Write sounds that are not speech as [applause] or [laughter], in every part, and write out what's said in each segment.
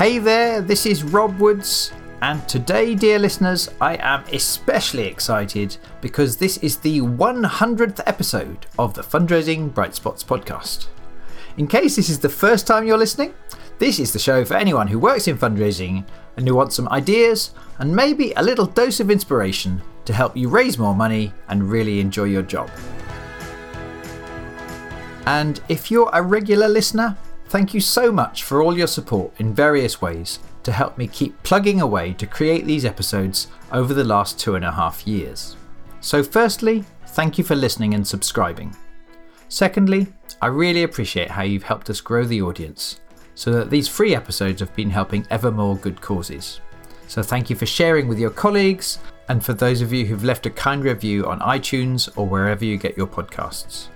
Hey there, this is Rob Woods, and today, dear listeners, I am especially excited because this is the 100th episode of the Fundraising Bright Spots podcast. In case this is the first time you're listening, this is the show for anyone who works in fundraising and who wants some ideas and maybe a little dose of inspiration to help you raise more money and really enjoy your job. And if you're a regular listener, thank you so much for all your support in various ways to help me keep plugging away to create these episodes over the last two and a half years. So, firstly, thank you for listening and subscribing. Secondly, I really appreciate how you've helped us grow the audience so that these free episodes have been helping ever more good causes. So, thank you for sharing with your colleagues and for those of you who've left a kind review on iTunes or wherever you get your podcasts.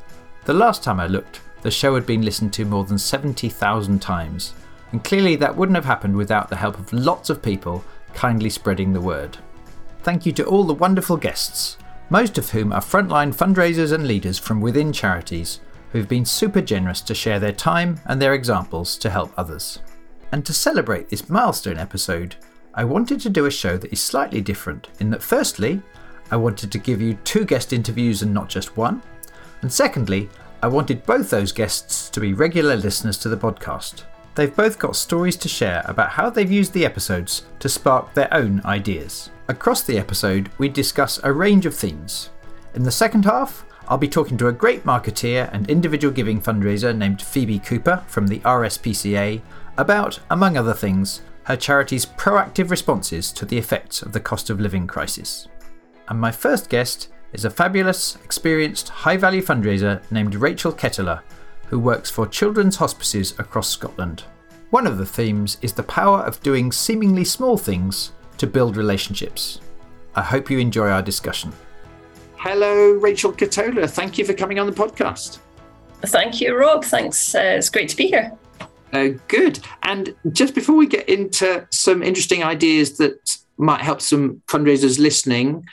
The last time I looked, the show had been listened to more than 70,000 times, and clearly that wouldn't have happened without the help of lots of people kindly spreading the word. Thank you to all the wonderful guests, most of whom are frontline fundraisers and leaders from within charities who've been super generous to share their time and their examples to help others. And to celebrate this milestone episode, I wanted to do a show that is slightly different in that, firstly, I wanted to give you two guest interviews and not just one, and secondly, I wanted both those guests to be regular listeners to the podcast. They've both got stories to share about how they've used the episodes to spark their own ideas. Across the episode, we discuss a range of themes. In the second half, I'll be talking to a great marketeer and individual giving fundraiser named Phoebe Cooper from the RSPCA about, among other things, her charity's proactive responses to the effects of the cost of living crisis. And my first guest is a fabulous, experienced, high value fundraiser named Rachel Ketola, who works for children's hospices across Scotland. One of the themes is the power of doing seemingly small things to build relationships. I hope you enjoy our discussion. Hello, Rachel Ketola. Thank you for coming on the podcast. Thank you, Rob. Thanks. Uh, it's great to be here. Uh, good. And just before we get into some interesting ideas that might help some fundraisers listening,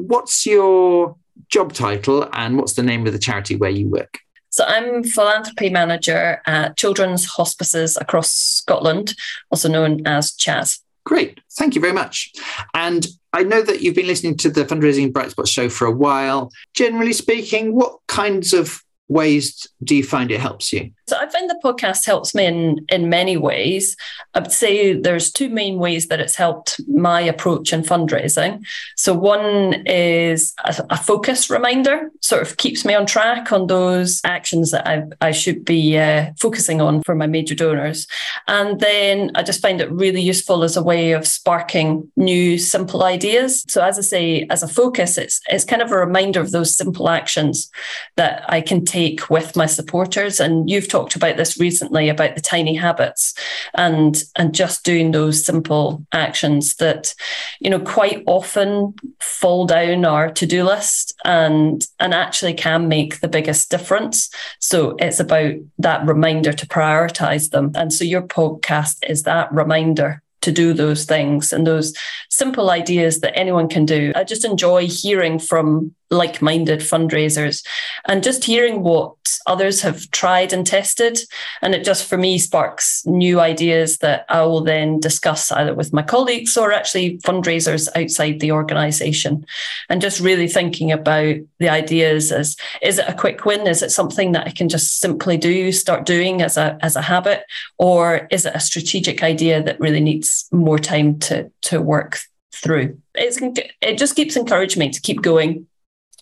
what's your job title and what's the name of the charity where you work? So I'm philanthropy manager at children's hospices across Scotland, also known as CHAS. Great. Thank you very much. And I know that you've been listening to the Fundraising Bright Spot show for a while. Generally speaking, what kinds of ways do you find it helps you? So I find the podcast helps me in in many ways. I would say there's two main ways that it's helped my approach in fundraising. So one is a, a focus reminder, sort of keeps me on track on those actions that I, I should be uh, focusing on for my major donors. And then I just find it really useful as a way of sparking new simple ideas. So as I say, as a focus, it's it's kind of a reminder of those simple actions that I can take with my supporters. And you've talked about this recently about the tiny habits and and just doing those simple actions that you know quite often fall down our to-do list and and actually can make the biggest difference. So it's about that reminder to prioritize them. And so your podcast is that reminder to do those things and those simple ideas that anyone can do. I just enjoy hearing from like minded fundraisers and just hearing what others have tried and tested. And it just for me sparks new ideas that I will then discuss either with my colleagues or actually fundraisers outside the organization. And just really thinking about the ideas as is it a quick win? Is it something that I can just simply do, start doing as a as a habit? Or is it a strategic idea that really needs more time to to work through? It's, it just keeps encouraging me to keep going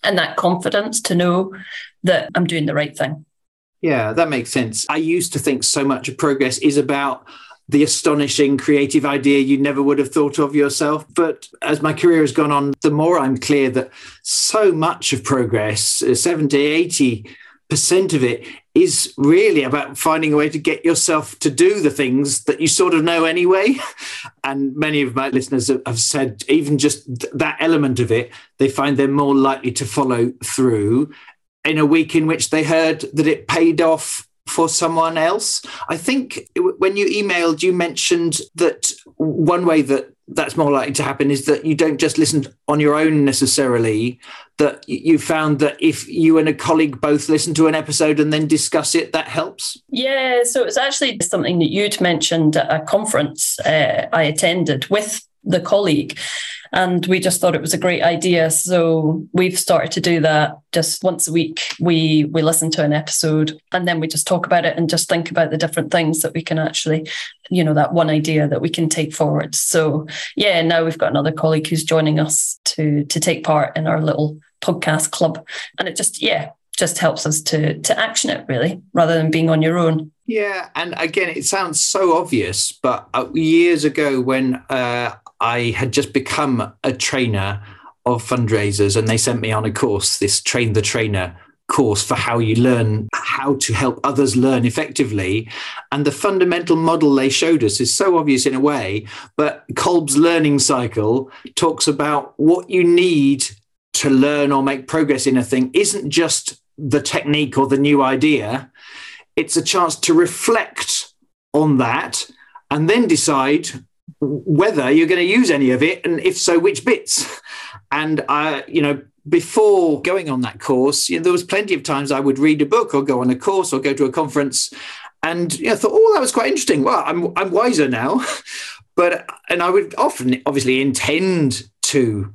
and that confidence to know that I'm doing the right thing. Yeah, that makes sense. I used to think so much of progress is about the astonishing creative idea you never would have thought of yourself. But as my career has gone on, the more I'm clear that so much of progress, uh, 70, 80 percent of it is really about finding a way to get yourself to do the things that you sort of know anyway. [laughs] And many of my listeners have said, even just that element of it, they find they're more likely to follow through in a week in which they heard that it paid off for someone else. I think when you emailed, you mentioned that one way that that's more likely to happen is that you don't just listen on your own necessarily that you found that if you and a colleague both listen to an episode and then discuss it that helps yeah so it's actually something that you'd mentioned at a conference uh, i attended with the colleague and we just thought it was a great idea. So we've started to do that just once a week. We we listen to an episode and then we just talk about it and just think about the different things that we can actually, you know, that one idea that we can take forward. So yeah, now we've got another colleague who's joining us to to take part in our little podcast club. And it just, yeah, just helps us to to action it really rather than being on your own yeah and again it sounds so obvious but uh, years ago when uh, I had just become a trainer of fundraisers and they sent me on a course, this Train the Trainer course for how you learn how to help others learn effectively. And the fundamental model they showed us is so obvious in a way, but Kolb's learning cycle talks about what you need to learn or make progress in a thing isn't just the technique or the new idea, it's a chance to reflect on that and then decide whether you're going to use any of it, and if so, which bits. And I, you know, before going on that course, you know, there was plenty of times I would read a book or go on a course or go to a conference, and you know, thought, oh, that was quite interesting. Well, I'm I'm wiser now, [laughs] but and I would often, obviously, intend to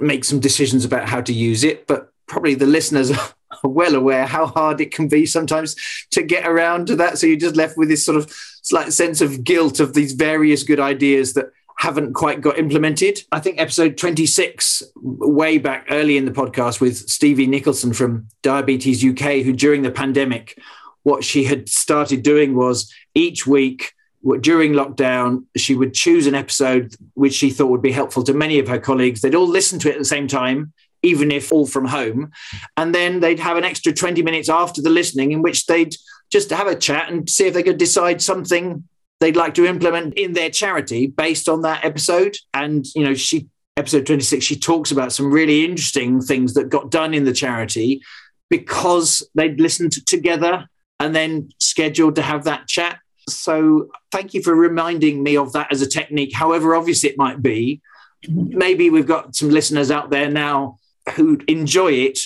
make some decisions about how to use it, but probably the listeners [laughs] are well aware how hard it can be sometimes to get around to that. So you're just left with this sort of slight sense of guilt of these various good ideas that haven't quite got implemented. I think episode 26, way back early in the podcast with Stevie Nicholson from Diabetes UK, who during the pandemic, what she had started doing was each week during lockdown, she would choose an episode which she thought would be helpful to many of her colleagues. They'd all listen to it at the same time, even if all from home. And then they'd have an extra 20 minutes after the listening in which they'd just to have a chat and see if they could decide something they'd like to implement in their charity based on that episode. And, you know, she, episode 26, she talks about some really interesting things that got done in the charity because they'd listened together and then scheduled to have that chat. So thank you for reminding me of that as a technique, however obvious it might be. Maybe we've got some listeners out there now who enjoy it,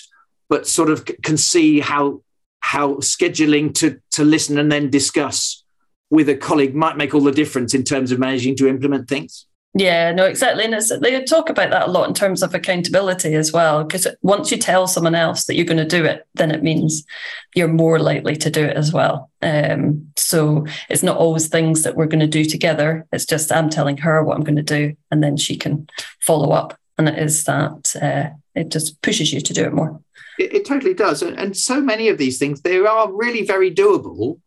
but sort of can see how how scheduling to, to listen and then discuss with a colleague might make all the difference in terms of managing to implement things. Yeah, no, exactly. And they talk about that a lot in terms of accountability as well. Because once you tell someone else that you're going to do it, then it means you're more likely to do it as well. Um, so it's not always things that we're going to do together. It's just I'm telling her what I'm going to do, and then she can follow up. And it is that uh, it just pushes you to do it more. It, it totally does. And so many of these things, they are really very doable,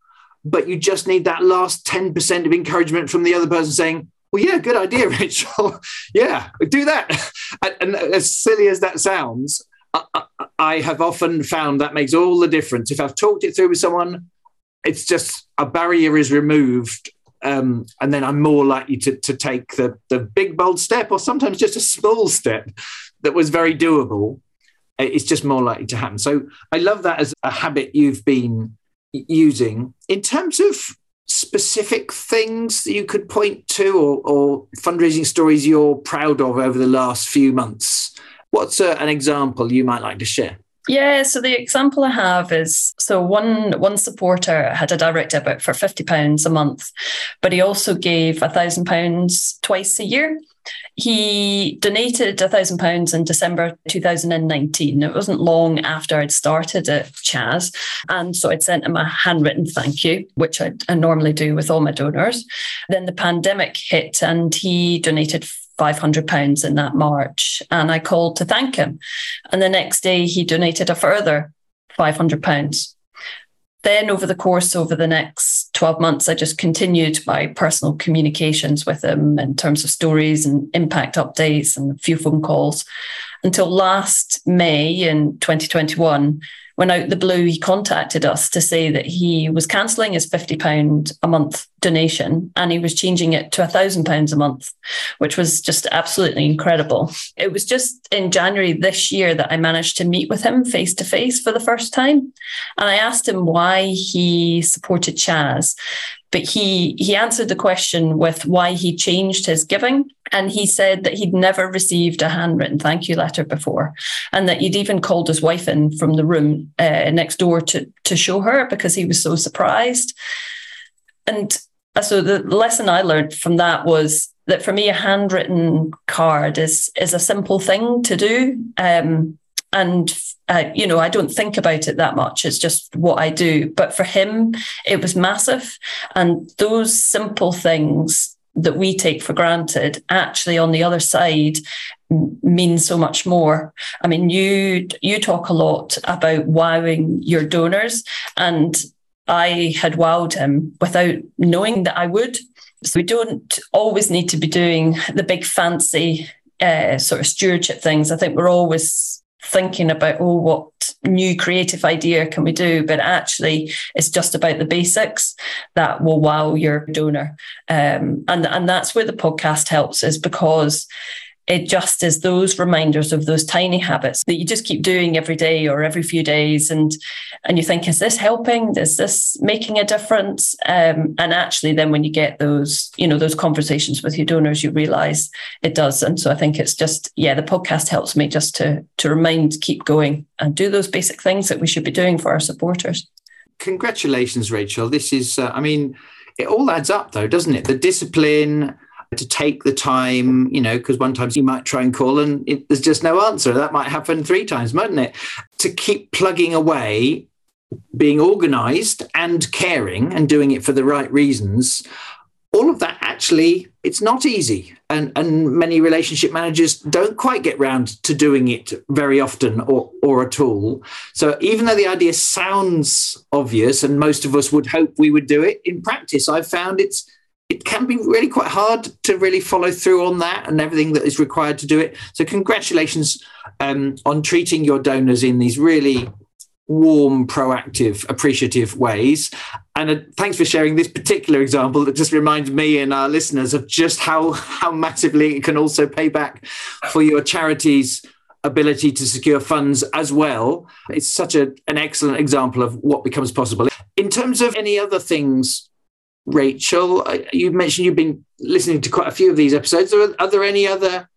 but you just need that last 10% of encouragement from the other person saying, well, yeah, good idea, [laughs] Rachel. yeah, do that. [laughs] And, and, as silly as that sounds, I, I, I have often found that makes all the difference. If I've talked it through with someone, it's just a barrier is removed um, and then I'm more likely to, to take the, the big bold step or sometimes just a small step that was very doable it's just more likely to happen. So I love that as a habit you've been using. In terms of specific things that you could point to or, or fundraising stories you're proud of over the last few months, what's a, an example you might like to share? Yeah, so the example I have is so one one supporter had a direct debit for fifty pounds a month, but he also gave a thousand pounds twice a year. He donated a thousand pounds in December 2019. It wasn't long after I'd started at CHAS. And so I'd sent him a handwritten thank you, which I, I normally do with all my donors. Then the pandemic hit and he donated £500 in that March. And I called to thank him. And the next day, he donated a further £500. Then, over the course over the next 12 months, I just continued my personal communications with him in terms of stories and impact updates and a few phone calls. Until last May in 2021 when out the blue he contacted us to say that he was cancelling his £50 a month donation and he was changing it to £1,000 a month, which was just absolutely incredible. It was just in January this year that I managed to meet with him face to face for the first time. And I asked him why he supported CHAS but he he answered the question with why he changed his giving and he said that he'd never received a handwritten thank you letter before and that he'd even called his wife in from the room uh, next door to to show her because he was so surprised. And uh, so the lesson i learned from that was that for me a handwritten card is is a simple thing to do um, and uh, you know i don't think about it that much. It's just what i do. But for him it was massive. And those simple things that we take for granted actually on the other side means so much more. I mean you you talk a lot about wowing your donors and i had wowed him without knowing that i would. So we don't always need to be doing the big fancy uh, sort of stewardship things. I think we're always thinking about oh what new creative idea can we do? But actually it's just about the basics that will wow your donor. Um, and and that's where the podcast helps is because it just is those reminders of those tiny habits that you just keep doing every day or every few days. And and you think is this helping? Is this making a difference? Um, and actually then when you get those you know those conversations with your donors you realize it does. And so i think it's just yeah the podcast helps me just to to remind keep going and do those basic things that we should be doing for our supporters. Congratulations rachel. This is uh, i mean it all adds up though doesn't it? The discipline to take the time, you know, because one time you might try and call and it, there's just no answer. That might happen three times, mightn't it? To keep plugging away, being organized and caring and doing it for the right reasons. All of that actually, it's not easy. And, and many relationship managers don't quite get round to doing it very often or, or at all. So even though the idea sounds obvious and most of us would hope we would do it, in practice, I've found it's it can be really quite hard to really follow through on that and everything that is required to do it. So, congratulations um, on treating your donors in these really warm, proactive, appreciative ways. And uh, thanks for sharing this particular example that just reminds me and our listeners of just how, how massively it can also pay back for your charities ability to secure funds as well. It's such a, an excellent example of what becomes possible. In terms of any other things Rachel, you mentioned you've been listening to quite a few of these episodes. Are, are there any other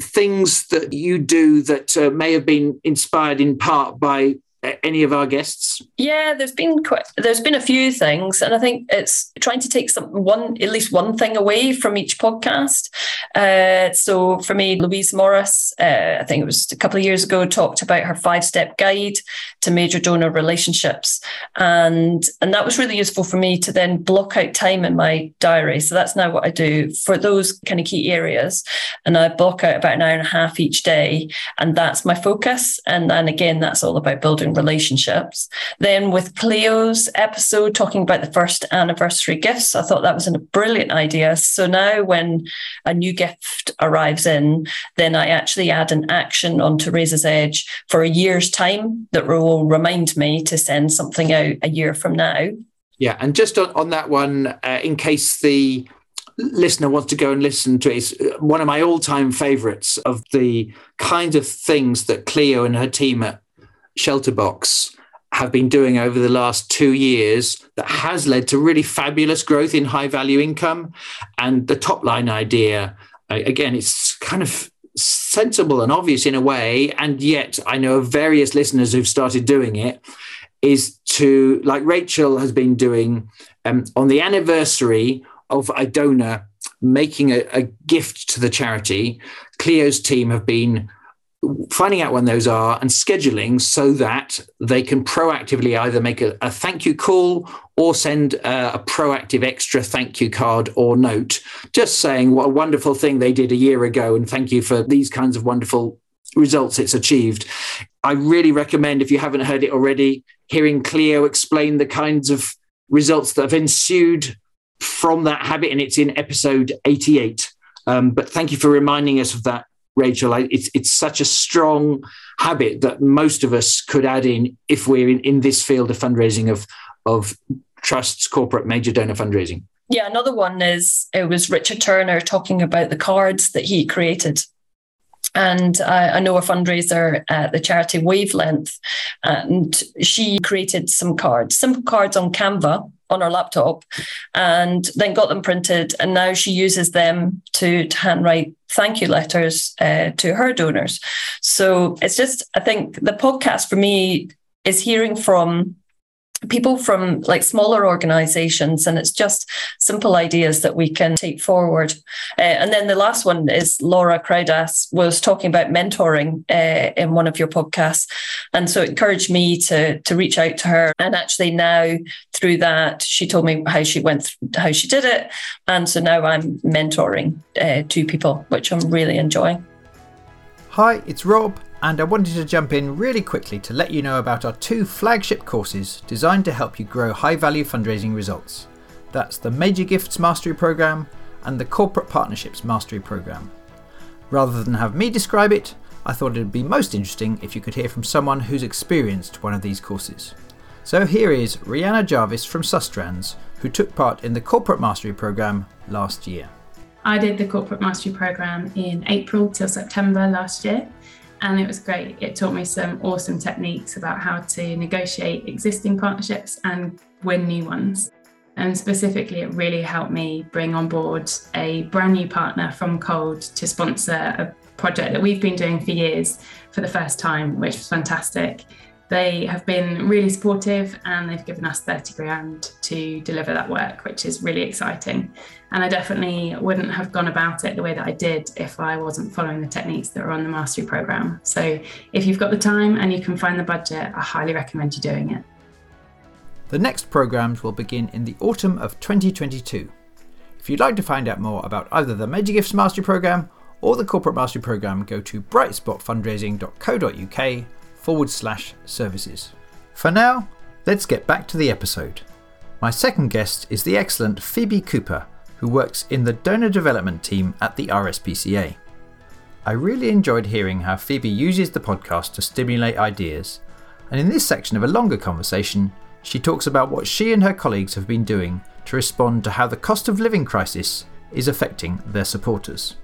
things that you do that uh, may have been inspired in part by any of our guests? Yeah, there's been quite there's been a few things, and I think it's trying to take some one at least one thing away from each podcast. Uh, so for me, Louise Morris, uh, I think it was a couple of years ago, talked about her five step guide to major donor relationships, and and that was really useful for me to then block out time in my diary. So that's now what I do for those kind of key areas, and I block out about an hour and a half each day, and that's my focus. And then again, that's all about building relationships. Then with Cleo's episode talking about the first anniversary gifts, I thought that was a brilliant idea. So now when a new gift arrives in, then I actually add an action onto Raiser's Edge for a year's time that will remind me to send something out a year from now. Yeah, and just on, on that one, uh, in case the listener wants to go and listen to it, it's uh, one of my all-time favorites of the kinds of things that Cleo and her team at Shelterbox have been doing over the last two years that has led to really fabulous growth in high value income. And the top line idea, again, it's kind of sensible and obvious in a way. And yet, I know of various listeners who've started doing it, is to, like Rachel has been doing um, on the anniversary of a donor making a, a gift to the charity, Cleo's team have been finding out when those are and scheduling so that they can proactively either make a, a thank you call or send a, a, proactive extra thank you card or note, just saying what a wonderful thing they did a year ago and thank you for these kinds of wonderful results it's achieved. I really recommend, if you haven't heard it already, hearing Cleo explain the kinds of results that have ensued from that habit, and it's in episode 88. Um, but thank you for reminding us of that Rachel. I, it's it's such a strong habit that most of us could add in if we're in, in this field of fundraising of of trusts, corporate major donor fundraising. Yeah, another one is it was Richard Turner talking about the cards that he created and I, I know a fundraiser at the charity Wavelength, and she created some cards, simple cards on Canva on her laptop, and then got them printed. And now she uses them to, to handwrite thank you letters uh, to her donors. So it's just, I think the podcast for me is hearing from people from like smaller organizations and it's just simple ideas that we can take forward. Uh, and then the last one is laura crowdas was talking about mentoring uh, in one of your podcasts. And so it encouraged me to to reach out to her. And actually now through that she told me how she went how she did it. And so now i'm mentoring uh, two people which i'm really enjoying. Hi it's rob and I wanted to jump in really quickly to let you know about our two flagship courses designed to help you grow high value fundraising results. That's the Major Gifts Mastery Programme and the Corporate Partnerships Mastery Programme. Rather than have me describe it, I thought it would be most interesting if you could hear from someone who's experienced one of these courses. So here is Rihanna Jarvis from Sustrans, who took part in the Corporate Mastery Programme last year. I did the Corporate Mastery Programme in April till September last year and it was great. It taught me some awesome techniques about how to negotiate existing partnerships and win new ones. And specifically, it really helped me bring on board a brand new partner from Cold to sponsor a project that we've been doing for years for the first time, which was fantastic. They have been really supportive and they've given us 30 grand to deliver that work, which is really exciting. And I definitely wouldn't have gone about it the way that I did if I wasn't following the techniques that are on the mastery program. So if you've got the time and you can find the budget, I highly recommend you doing it. The next programs will begin in the autumn of 2022. If you'd like to find out more about either the Major Gifts Mastery Programme or the Corporate Mastery Programme, go to brightspotfundraising.co.uk forward slash services. For now, let's get back to the episode. My second guest is the excellent Phoebe Cooper, who works in the donor development team at the RSPCA. I really enjoyed hearing how Phoebe uses the podcast to stimulate ideas, and in this section of a longer conversation, she talks about what she and her colleagues have been doing to respond to how the cost of living crisis is affecting their supporters.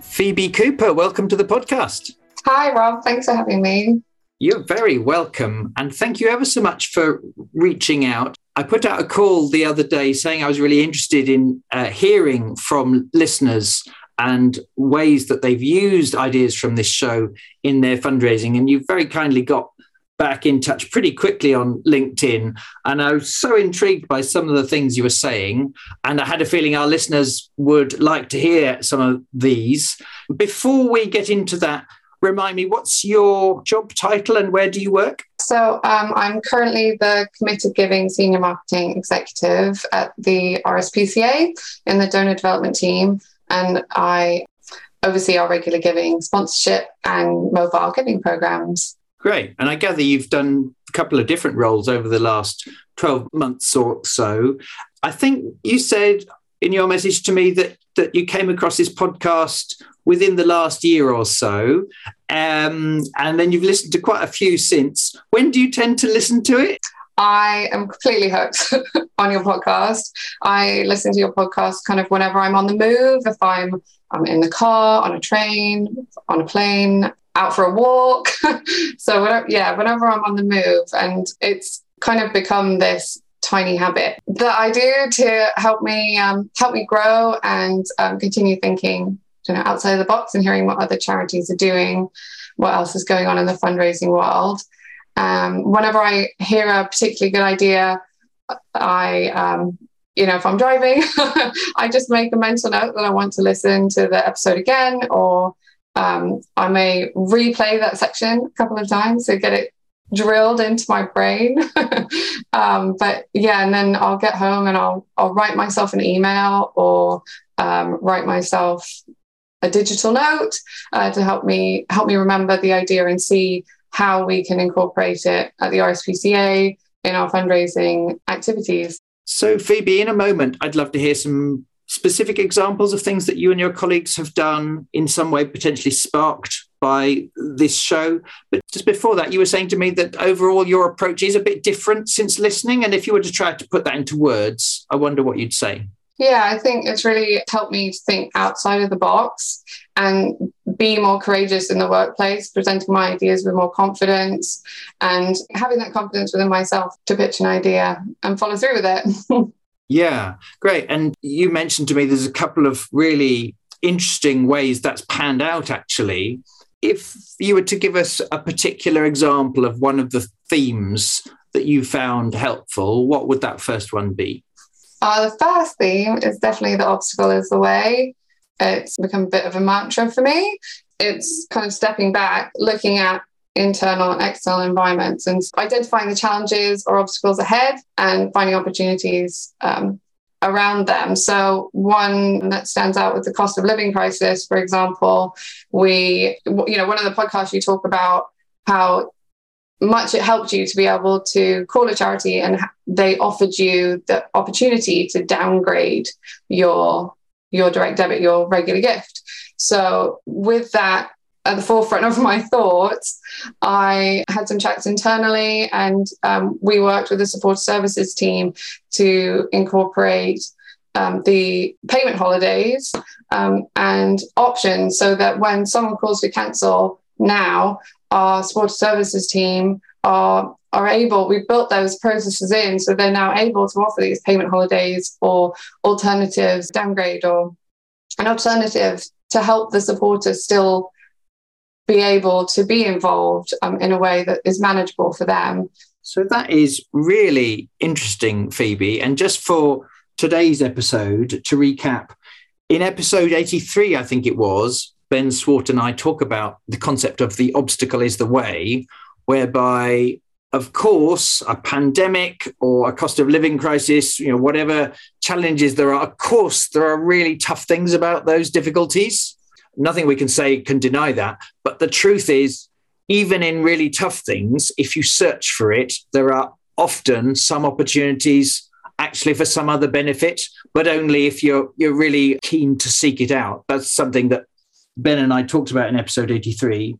Phoebe Cooper, welcome to the podcast. Hi, Rob. Thanks for having me. You're very welcome. And thank you ever so much for reaching out. I put out a call the other day saying I was really interested in uh, hearing from listeners and ways that they've used ideas from this show in their fundraising. And you very kindly got back in touch pretty quickly on LinkedIn. And I was so intrigued by some of the things you were saying. And I had a feeling our listeners would like to hear some of these. Before we get into that, remind me, what's your job title and where do you work? So, um, I'm currently the Committed Giving Senior Marketing Executive at the RSPCA in the donor development team. And I oversee our regular giving, sponsorship, and mobile giving programs. Great. And I gather you've done a couple of different roles over the last 12 months or so. I think you said in your message to me that that you came across this podcast within the last year or so. Um, and then you've listened to quite a few since. When do you tend to listen to it? I am completely hooked [laughs] on your podcast. I listen to your podcast kind of whenever I'm on the move, if I'm I'm in the car, on a train, on a plane, out for a walk. [laughs] so whenever, yeah, whenever I'm on the move, and it's kind of become this tiny habit that I do to help me um, help me grow and um, continue thinking you know outside the box and hearing what other charities are doing, what else is going on in the fundraising world. Um, whenever I hear a particularly good idea, I um, you know if I'm driving, [laughs] I just make a mental note that I want to listen to the episode again, or um, I may replay that section a couple of times to get it drilled into my brain. [laughs] um, but yeah, and then I'll get home and I'll I'll write myself an email or um, write myself a digital note uh, to help me help me remember the idea and see how we can incorporate it at the RSPCA in our fundraising activities. So Phoebe, in a moment, I'd love to hear some specific examples of things that you and your colleagues have done in some way potentially sparked by this show? But just before that, you were saying to me that overall your approach is a bit different since listening. And if you were to try to put that into words, I wonder what you'd say. Yeah, I think it's really helped me to think outside of the box and be more courageous in the workplace, presenting my ideas with more confidence and having that confidence within myself to pitch an idea and follow through with it. [laughs] yeah, great. And you mentioned to me there's a couple of really interesting ways that's panned out actually. If you were to give us a particular example of one of the themes that you found helpful, what would that first one be? Uh, the first theme is definitely the obstacle is the way. It's become a bit of a mantra for me. It's kind of stepping back, looking at internal and external environments and identifying the challenges or obstacles ahead and finding opportunities um, around them. So, one that stands out with the cost of living crisis, for example, we, you know, one of the podcasts you talk about how much it helped you to be able to call a charity and they offered you the opportunity to downgrade your your direct debit your regular gift so with that at the forefront of my thoughts. I had some chats internally and um, we worked with the support services team to incorporate um, the payment holidays um, and options so that when someone calls to cancel now our support services team are are able we've built those processes in so they're now able to offer these payment holidays or alternatives downgrade or an alternative to help the supporters still be able to be involved um, in a way that is manageable for them so that is really interesting phoebe and just for today's episode to recap in episode 83 i think it was Ben Swart and I talk about the concept of the obstacle is the way, whereby, of course, a pandemic or a cost of living crisis, you know, whatever challenges there are, of course, there are really tough things about those difficulties. Nothing we can say can deny that. But the truth is, even in really tough things, if you search for it, there are often some opportunities actually for some other benefit, but only if you're you're really keen to seek it out. That's something that Ben and I talked about in episode 83.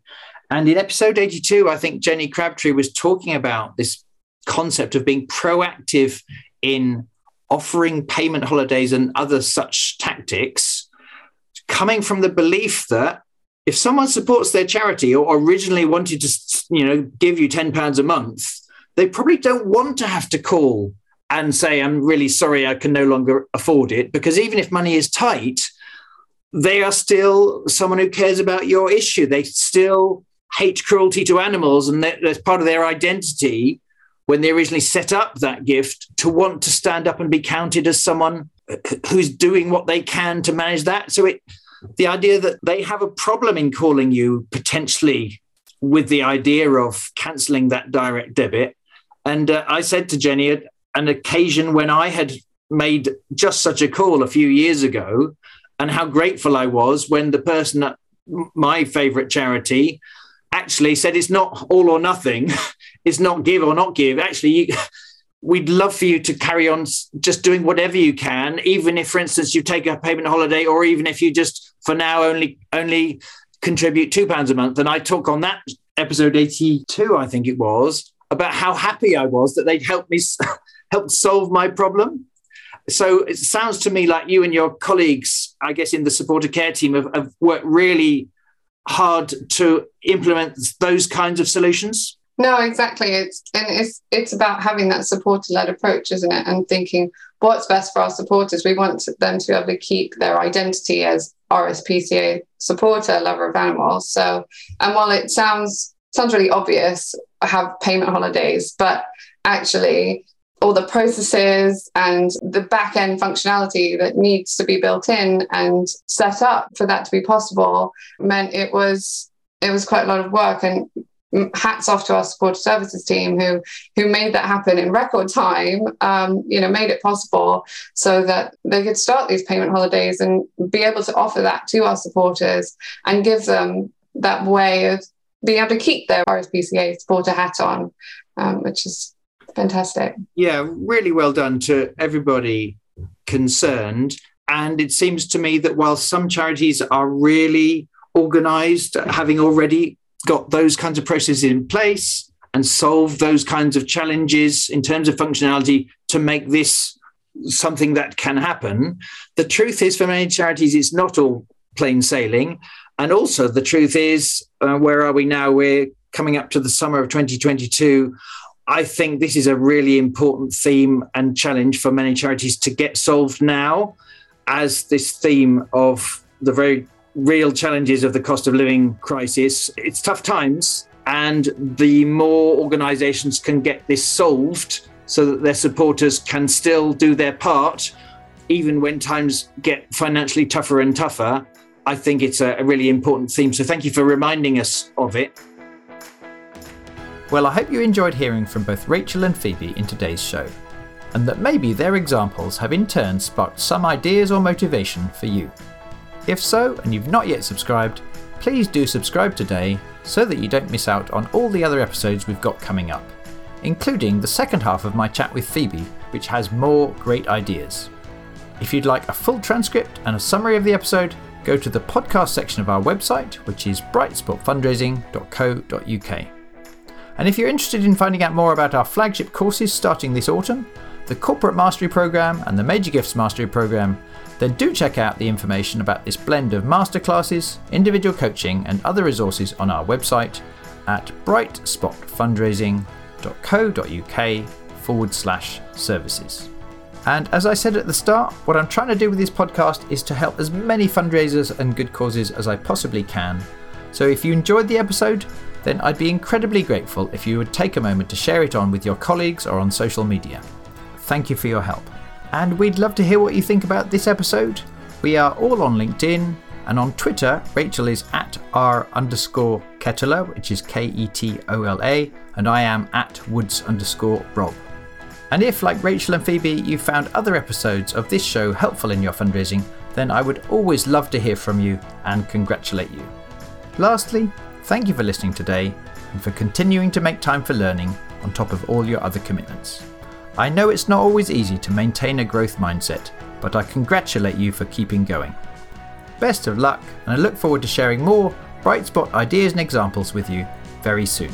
And in episode 82, I think Jenny Crabtree was talking about this concept of being proactive in offering payment holidays and other such tactics, coming from the belief that if someone supports their charity or originally wanted to, you know, give you 10 pounds a month, they probably don't want to have to call and say, I'm really sorry, I can no longer afford it. Because even if money is tight, they are still someone who cares about your issue. They still hate cruelty to animals, and that's part of their identity when they originally set up that gift to want to stand up and be counted as someone [clears throat] who's doing what they can to manage that. So it, the idea that they have a problem in calling you potentially with the idea of cancelling that direct debit. And uh, I said to Jenny at an occasion when I had made just such a call a few years ago, and how grateful I was when the person at my favorite charity actually said it's not all or nothing, [laughs] it's not give or not give. Actually, you, we'd love for you to carry on just doing whatever you can, even if, for instance, you take a payment holiday, or even if you just for now only only contribute two pounds a month. And I talk on that episode 82, I think it was, about how happy I was that they'd helped me [laughs] help solve my problem. So it sounds to me like you and your colleagues, I guess, in the supporter care team have, have worked really hard to implement those kinds of solutions. No, exactly. It's and it's it's about having that supporter-led approach, isn't it? And thinking what's best for our supporters. We want them to be able to keep their identity as RSPCA supporter, lover of animals. So, and while it sounds sounds really obvious, have payment holidays, but actually all the processes and the back end functionality that needs to be built in and set up for that to be possible meant it was it was quite a lot of work and hats off to our support services team who who made that happen in record time um, you know made it possible so that they could start these payment holidays and be able to offer that to our supporters and give them that way of being able to keep their RSPCA supporter hat on um, which is fantastic. Yeah, really well done to everybody concerned. And it seems to me that while some charities are really organized, having already got those kinds of processes in place and solved those kinds of challenges in terms of functionality to make this something that can happen, the truth is for many charities, it's not all plain sailing. And also, the truth is, uh, where are we now? We're coming up to the summer of 2022. I think this is a really important theme and challenge for many charities to get solved now, as this theme of the very real challenges of the cost of living crisis. It's tough times, and the more organizations can get this solved so that their supporters can still do their part, even when times get financially tougher and tougher, I think it's a, really important theme. So thank you for reminding us of it. Well, I hope you enjoyed hearing from both Rachel and Phoebe in today's show, and that maybe their examples have in turn sparked some ideas or motivation for you. If so, and you've not yet subscribed, please do subscribe today so that you don't miss out on all the other episodes we've got coming up, including the second half of my chat with Phoebe, which has more great ideas. If you'd like a full transcript and a summary of the episode, go to the podcast section of our website, which is brightspotfundraising.co.uk. And if you're interested in finding out more about our flagship courses starting this autumn, the Corporate Mastery Programme and the Major Gifts Mastery Programme, then do check out the information about this blend of masterclasses, individual coaching, and other resources on our website at brightspotfundraising.co.uk forward slash services. And as I said at the start, what I'm trying to do with this podcast is to help as many fundraisers and good causes as I possibly can. So if you enjoyed the episode, then I'd be incredibly grateful if you would take a moment to share it on with your colleagues or on social media. Thank you for your help. And we'd love to hear what you think about this episode. We are all on LinkedIn and on Twitter, Rachel is at r underscore Ketola, which is K E T O L A, and I am at woods underscore Rob. And if, like Rachel and Phoebe, you found other episodes of this show helpful in your fundraising, then I would always love to hear from you and congratulate you. Lastly, Thank you for listening today and for continuing to make time for learning on top of all your other commitments. I know it's not always easy to maintain a growth mindset, but I congratulate you for keeping going. Best of luck, and I look forward to sharing more bright spot ideas and examples with you very soon.